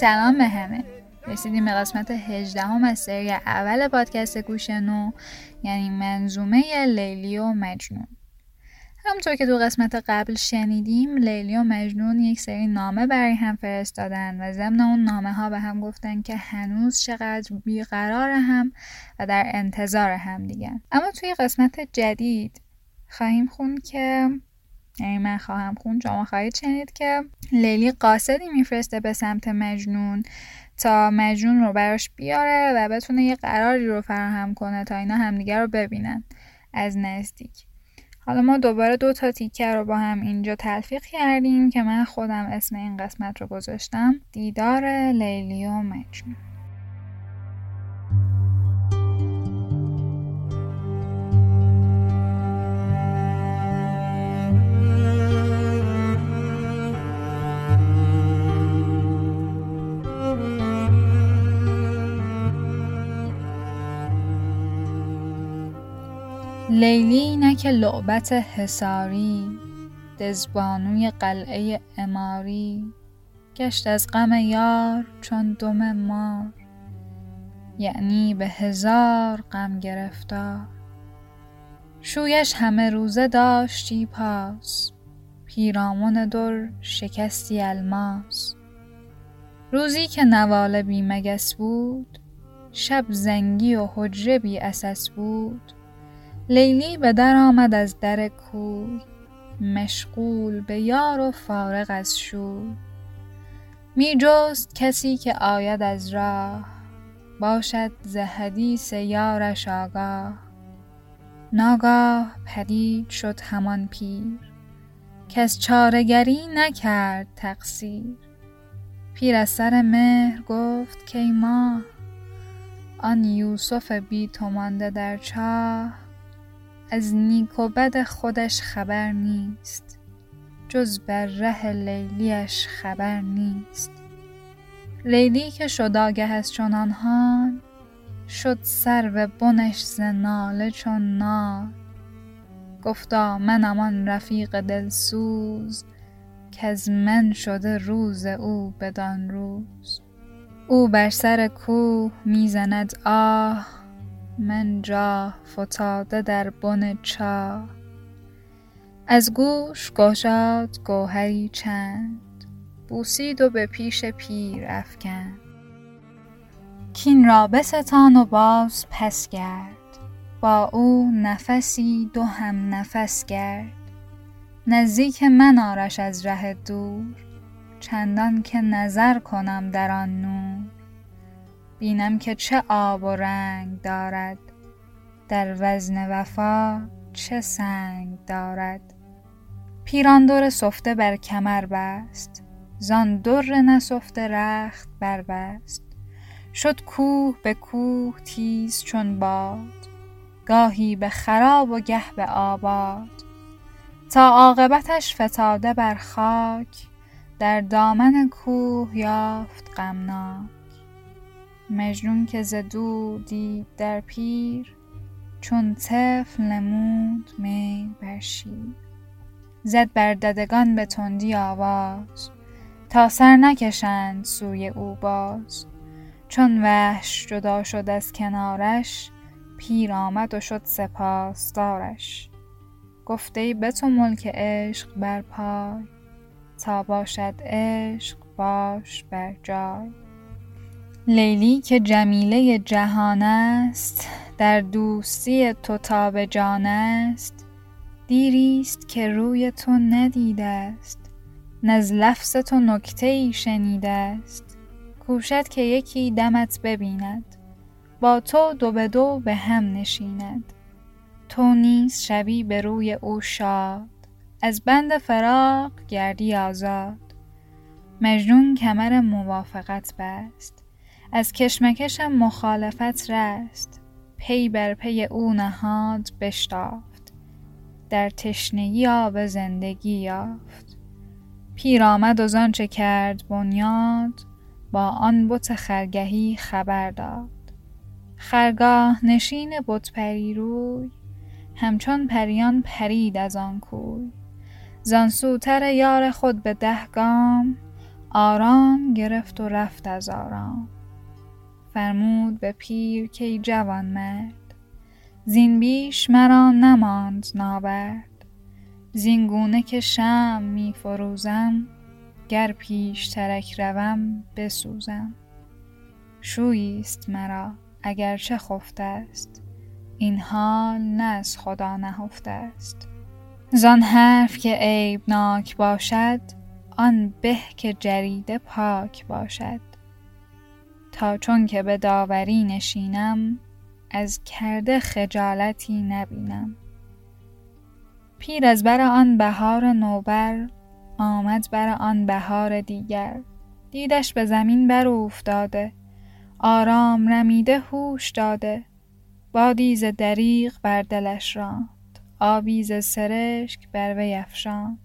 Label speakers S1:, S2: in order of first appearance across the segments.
S1: سلام به همه. رسیدیم به قسمت 18 هم از سری اول پادکست گوشنو یعنی منظومه لیلی و مجنون. همونطور که تو قسمت قبل شنیدیم لیلی و مجنون یک سری نامه برای هم فرستادن و ضمن اون نامه ها به هم گفتن که هنوز چقدر بیقرار هم و در انتظار هم دیگن اما توی قسمت جدید خواهیم خون که یعنی من خواهم خون شما خواهید شنید که لیلی قاصدی میفرسته به سمت مجنون تا مجنون رو براش بیاره و بتونه یه قراری رو فراهم کنه تا اینا همدیگه رو ببینن از نزدیک. حالا ما دوباره دو تا تیکه رو با هم اینجا تلفیق کردیم که من خودم اسم این قسمت رو گذاشتم. دیدار لیلی و مجنون. لیلی نک لعبت حساری دزبانوی قلعه اماری. گشت از غم یار چون دم مار یعنی به هزار غم گرفتار. شویش همه روزه داشتی پاس پیرامون در شکستی الماس. روزی که نواله بی مگس بود شب زنگی و حجره بی اساس بود. لیلی به در آمد از در کوی مشغول به یار و فارغ از شوی. می جست کسی که آید از راه باشد ز حدیث یارش آگاه. ناگاه پدید شد همان پیر کس چارگری نکرد تقصیر. پیر از سر مهر گفت کی ماه آن یوسف بی تو مانده در چاه. از نیک و بد خودش خبر نیست جز بر ره لیلیش خبر نیست. لیلی که شد آگه از چنان حال شد سرو بنش ز ناله چون نار گفتا منم آن رفیق دلسوز کز من شده روز او بدان روز. او بر سر کوه می زند آه من جا فتاده در بن چاه. از گوش گشاد گوهری چند بوسید و به پیش پیر افکند. کین را بستان و باز پس گرد با او نفسی دو هم نفس گرد. نزدیک من آرش از ره دور چندان که نظر کنم در آن نور. بینم که چه آب و رنگ دارد. در وزن وفا چه سنگ دارد. پیران دور سفته بر کمر بست. زان در نسفته رخت بربست شد کوه به کوه تیز چون باد. گاهی به خراب و گه به آباد. تا عاقبتش فتاده بر خاک. در دامن کوه یافت غمناک. مجنون که ز دور دید در پیر چون طفل نمود میل بر شیر زد بر ددگان به تندی آواز تا سر نکشند سوی او باز. چون وحش جدا شد از کنارش پیر آمد و شد سپاسدارش. گفت ای به تو ملک عشق بر پای تا باشد عشق باش بر جای. لیلی که جمیله جهان است در دوستی تو تاب جان است. دیری است که روی تو ندیده است نز لفظ تو نکته ای شنیده است. کوشد که یکی دمت ببیند با تو دو به دو به هم نشیند. تو نیز شوی به روی او شاد از بند فراق گردی آزاد. مجنون کمر موافقت بست از کشمکشم مخالفت رست. پی بر پی او نهاد بشتافت. در تشنگی آب زندگی یافت. پیر آمد و زانچه کرد بنیاد با آن بت خرگهی خبر داد. خرگاه نشین بت پری روی همچون پریان پرید از آن کوی. زان سوتر یار خود به ده گام آرام گرفت و رفت از آرام. فرمود به پیر که جوان مرد. زین بیش مرا نماند نابرد. زین گونه که شم می فروزم گر پیش ترک روم بسوزم. شویست مرا اگرچه خفته است. این حال نه از خدا نهفته است. زان حرف که عیبناک باشد آن به که جریده پاک باشد. تا چون که به داوری نشینم از کرده خجالتی نبینم. پیر از بر آن بهار نوبر آمد بر آن بهار دیگر. دیدش به زمین بر افتاده آرام رمیده هوش داده. بادی ز دریغ بر دلش راند آبی ز سرشک بر وی افشاند.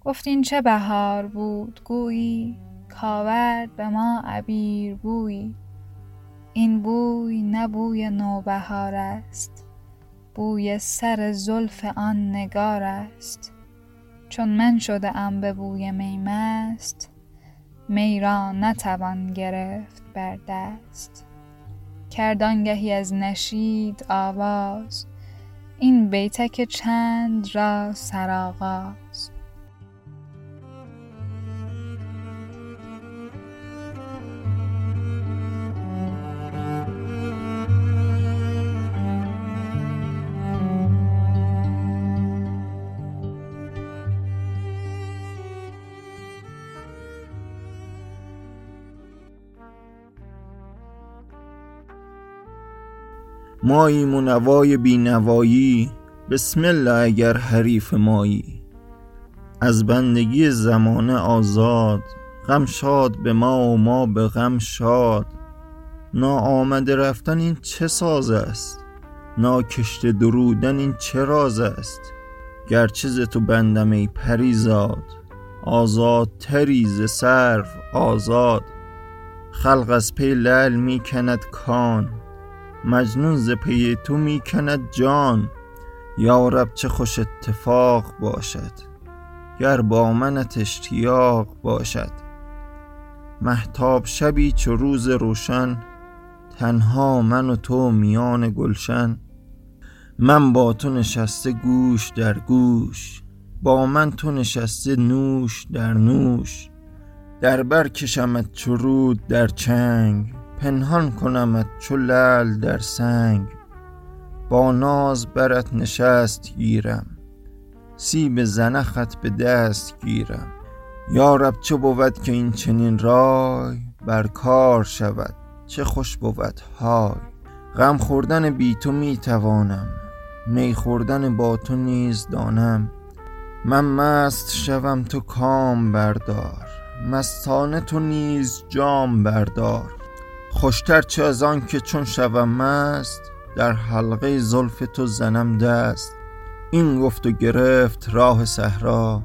S1: گفت این چه بهار بود؟ گویی کاورد به ما عبیر بویی این بوی نه بوی نوبهار است بوی سر زلف آن نگار است. چون من شده ام به بوی می مست می را نتوان گرفت بر دست. کرد آنگهی از نشید آواز این بیتک چند را سرآغاز
S2: ماییم و نوای بینوایی بسم الله اگر حریف مایی. از بندگی زمانه آزاد غم شاد به ما و ما به غم شاد. ناآمده رفتن این چه ساز است؟ ناکشته درودن این چه راز است؟ گرچه ز تو بندم ای پریزاد آزاد تری ز سرو آزاد. خلق از پی لعل می کند کان مجنون ز پی تو می کند جان. یا رب چه خوش اتفاق باشد گر با منت اشتیاق باشد. مهتاب شبی چو روز روشن تنها من و تو میان گلشن. من با تو نشسته گوش در گوش با من تو نشسته نوش در نوش. در بر کشمت چو رود در چنگ پنهان کنمت چو لعل در سنگ. با ناز برت نشست گیرم. سیب زنخت به دست گیرم. یا رب چه بود که این چنین رای بر کار شود؟ چه خوش بود های؟ غم خوردن بی تو می توانم. می خوردن با تو نیز دانم. من مست شوم تو کام بردار. مستانه تو نیز جام بردار. خوشتر چه از آن که چون شوم مست در حلقه زلف تو زنم دست. این گفت و گرفت راه صحرا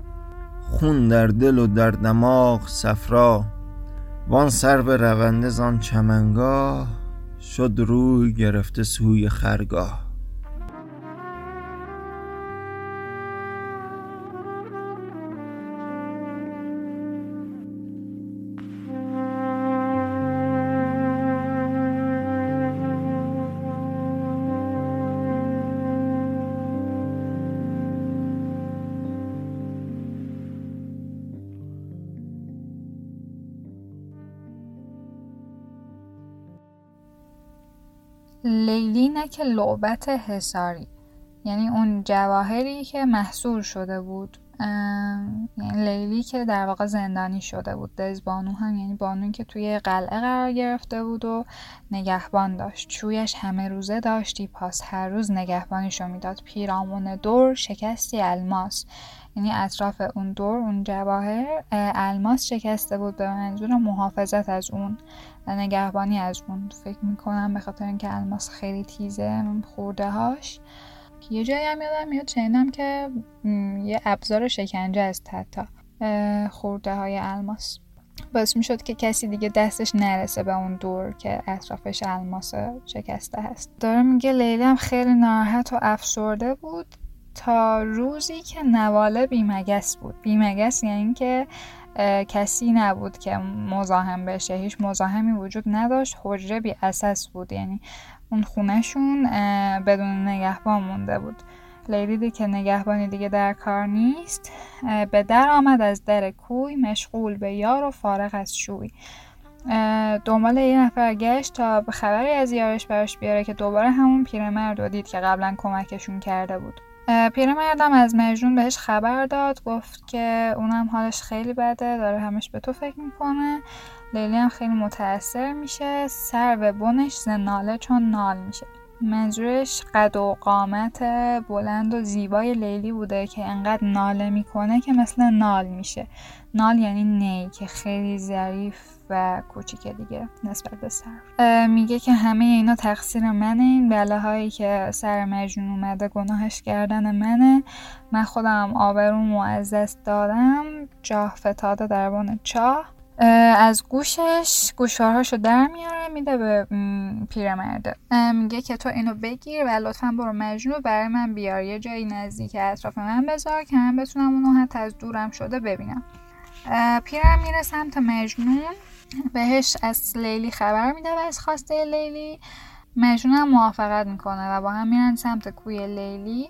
S2: خون در دل و در دماغ صفرا. وان سرو رونده زان چمنگاه شد روی گرفته سوی خرگاه.
S1: که لعبت حساری یعنی اون جواهری که محصور شده بود یعنی لیلی که در واقع زندانی شده بود. دزبانو هم یعنی بانوی که توی قلعه قرار گرفته بود و نگهبان داشت. چویش همه روزه داشتی پاس هر روز نگهبانیشو می‌داد. پیرامون دور شکستی الماس. یعنی اطراف اون دور اون جواهر الماس شکسته بود به منظور محافظت از اون. و نگهبانی از اون. فکر می‌کنم به خاطر اینکه الماس خیلی تیزه خورده هاش یه جایی هم یادم میاد شنیدم که یه ابزار شکنجه از حتی خورده های الماس. باعث می‌شد که کسی دیگه دستش نرسه به اون دور که اطرافش الماس شکسته هست. داره میگه لیلی هم خیلی ناراحت و افسرده بود تا روزی که نواله بیمگس بود. بیمگس یعنی که کسی نبود که مزاحم بشه. هیچ مزاحمی وجود نداشت. حجره بی اساس بود. یعنی اون خونهشون بدون نگهبان مونده بود. لیلی که نگهبانی دیگه در کار نیست به در آمد از در کوی مشغول به یار و فارغ از شوی. دنبال یه نفر گشت تا خبری از یارش براش بیاره که دوباره همون پیرمرد رو دید که قبلا کمکشون کرده بود. پیرمردم از مجنون بهش خبر داد گفت که اونم حالش خیلی بده داره همش به تو فکر می‌کنه. لیلی هم خیلی متاثر میشه سر و بنش زناله چون نال میشه. منظورش قد و قامت بلند و زیبای لیلی بوده که انقدر ناله می‌کنه که مثل نال میشه. نال یعنی نی که خیلی ظریف و کوچیکه دیگه نسبت به سر. میگه که همه اینا تقصیر منه. این بله هایی که سر مجنون اومده گناهش کردن منه. من خودم آبروم دست دادم جاه فتاده در بان چاه. از گوشش گوشوارهاشو در میاره میده به پیرمرده. میگه که تو اینو بگیر و لطفا برو مجنون برای من بیار. یه جایی نزدیک اطراف من بذار که من بتونم اونو حتی از دورم شده ببینم. پیرم میره سمت مجنون. بهش از لیلی خبر میده و از خواسته لیلی. مجنون هم موافقت می‌کنه و با هم میرن سمت کوی لیلی.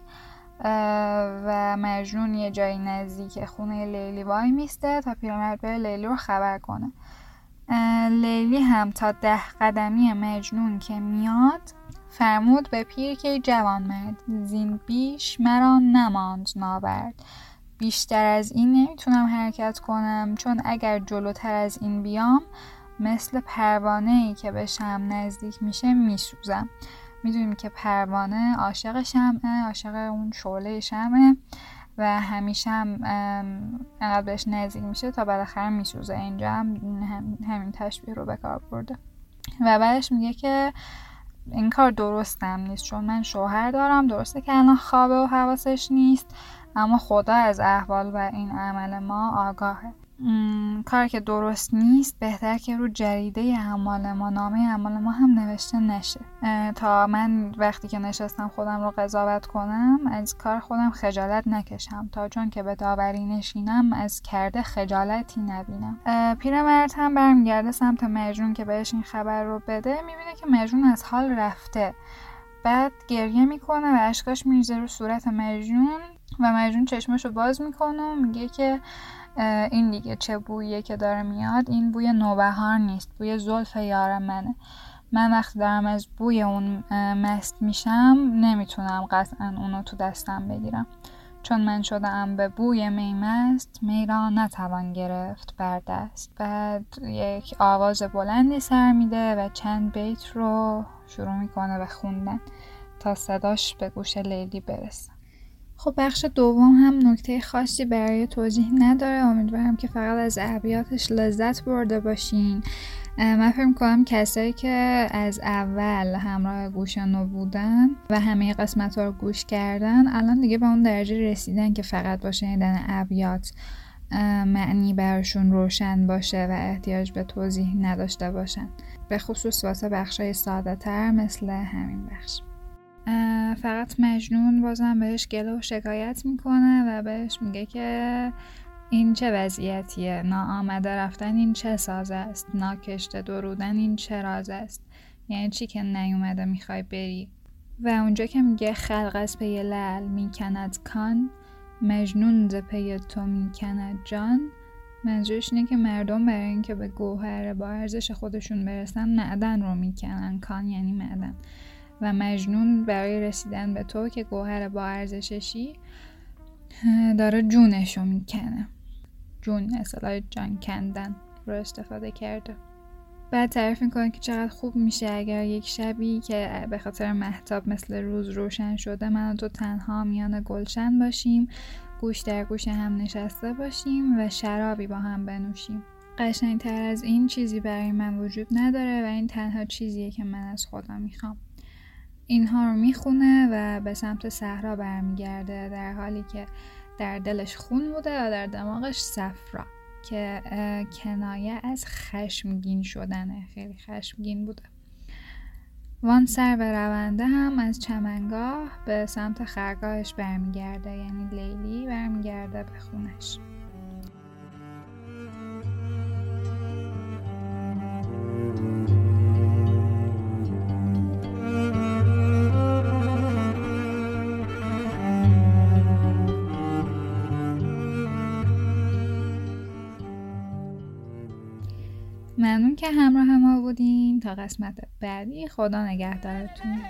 S1: و مجنون یه جایی نزدیک خونه لیلی وای میسته تا پیرمرد بره لیلی رو خبر کنه. لیلی هم تا ده قدمی مجنون که میاد فرمود به پیر که جوان مرد زین بیش مرا نماند نابرد. بیشتر از این نمی‌تونم حرکت کنم چون اگر جلوتر از این بیام مثل پروانه ای که به شم نزدیک میشه میسوزم. می‌دونیم که پروانه عاشق شمعه عاشق اون شعله شمعه و همیشه هم انقدر بهش نزدیک میشه تا بالاخره میسوزه. اینجا هم همین تشبیه رو به کار برده. و بعدش میگه که این کار درستم نیست چون من شوهر دارم درسته که الان خوابه و حواسش نیست اما خدا از احوال و این عمل ما آگاهه. کار که درست نیست بهتر که رو جریده اعمال ما نامه اعمال ما هم نوشته نشه. تا من وقتی که نشستم خودم رو قضاوت کنم از کار خودم خجالت نکشم. تا چون که به داوری نشینم از کرده خجالتی نبینم. پیرمرد هم برمیگرده سمت مجنون که بهش این خبر رو بده. می‌بینه که مجنون از حال رفته. بعد گریه می‌کنه و اشکاش میریزه رو صورت مجنون و مجنون چشمشو باز می‌کنه و میگه که این دیگه چه بویه که داره میاد این بوی نوبهار نیست بوی زلف یار منه. من وقتی دارم از بوی اون مست میشم نمی‌تونم قطعا اونو تو دستم بگیرم. چون من شدم به بوی می مست می را نتوان گرفت بر دست. بعد یک آواز بلندی سر میده و چند بیت رو شروع می‌کنه به خوندن تا صداش به گوش لیلی برسه. خب بخش دوم هم نکته خاصی برای توضیح نداره. امیدوارم که فقط از ابیاتش لذت برده باشین. من فکر می‌کنم کسایی که از اول همراه گوشانو بودن و همه قسمت رو گوش کردن الان دیگه به اون درجه رسیدن که فقط با شنیدن ابیات معنی براشون روشن باشه و احتیاج به توضیح نداشته باشن. به خصوص واسه بخشای ساده تر مثل همین بخش. فقط مجنون بازم بهش گله و شکایت می‌کنه و بهش میگه که این چه وضعیتیه؟ ناآمده رفتن این چه ساز است؟ ناکشته درودن این چه راز است؟ یعنی چی که نیومده می‌خوای بری؟ و اونجا که میگه خلق از پی لعل می‌کند کان مجنون ز پی تو می‌کند جان منظورش اینه که مردم برای اینکه به گوهر با ارزش خودشون برسن معدن رو می‌کنن. کان یعنی معدن. و مجنون برای رسیدن به تو که گوهر با ارزششی داره جونشو می‌کنه. جون اصطلاح جان کندن رو استفاده کرده. بعد تعریف می‌کنه که چقدر خوب میشه اگر یک شبی که به خاطر محتاب مثل روز روشن شده من و تو تنها میان گلشن باشیم گوش در گوش هم نشسته باشیم و شرابی با هم بنوشیم. قشنگتر از این چیزی برای من وجود نداره و این تنها چیزیه که من از خودم می‌خوام. اینها رو می‌خونه و به سمت صحرا برمیگرده در حالی که در دلش خون بوده و در دماغش صفرا که کنایه از خشمگین شدنه. خیلی خشمگین بوده. وان سر به رونده هم از چمنگاه به سمت خرگاهش برمیگرده یعنی لیلی برمیگرده به خونش. که همراه ما بودین تا قسمت بعدی. خدا نگهدارتون.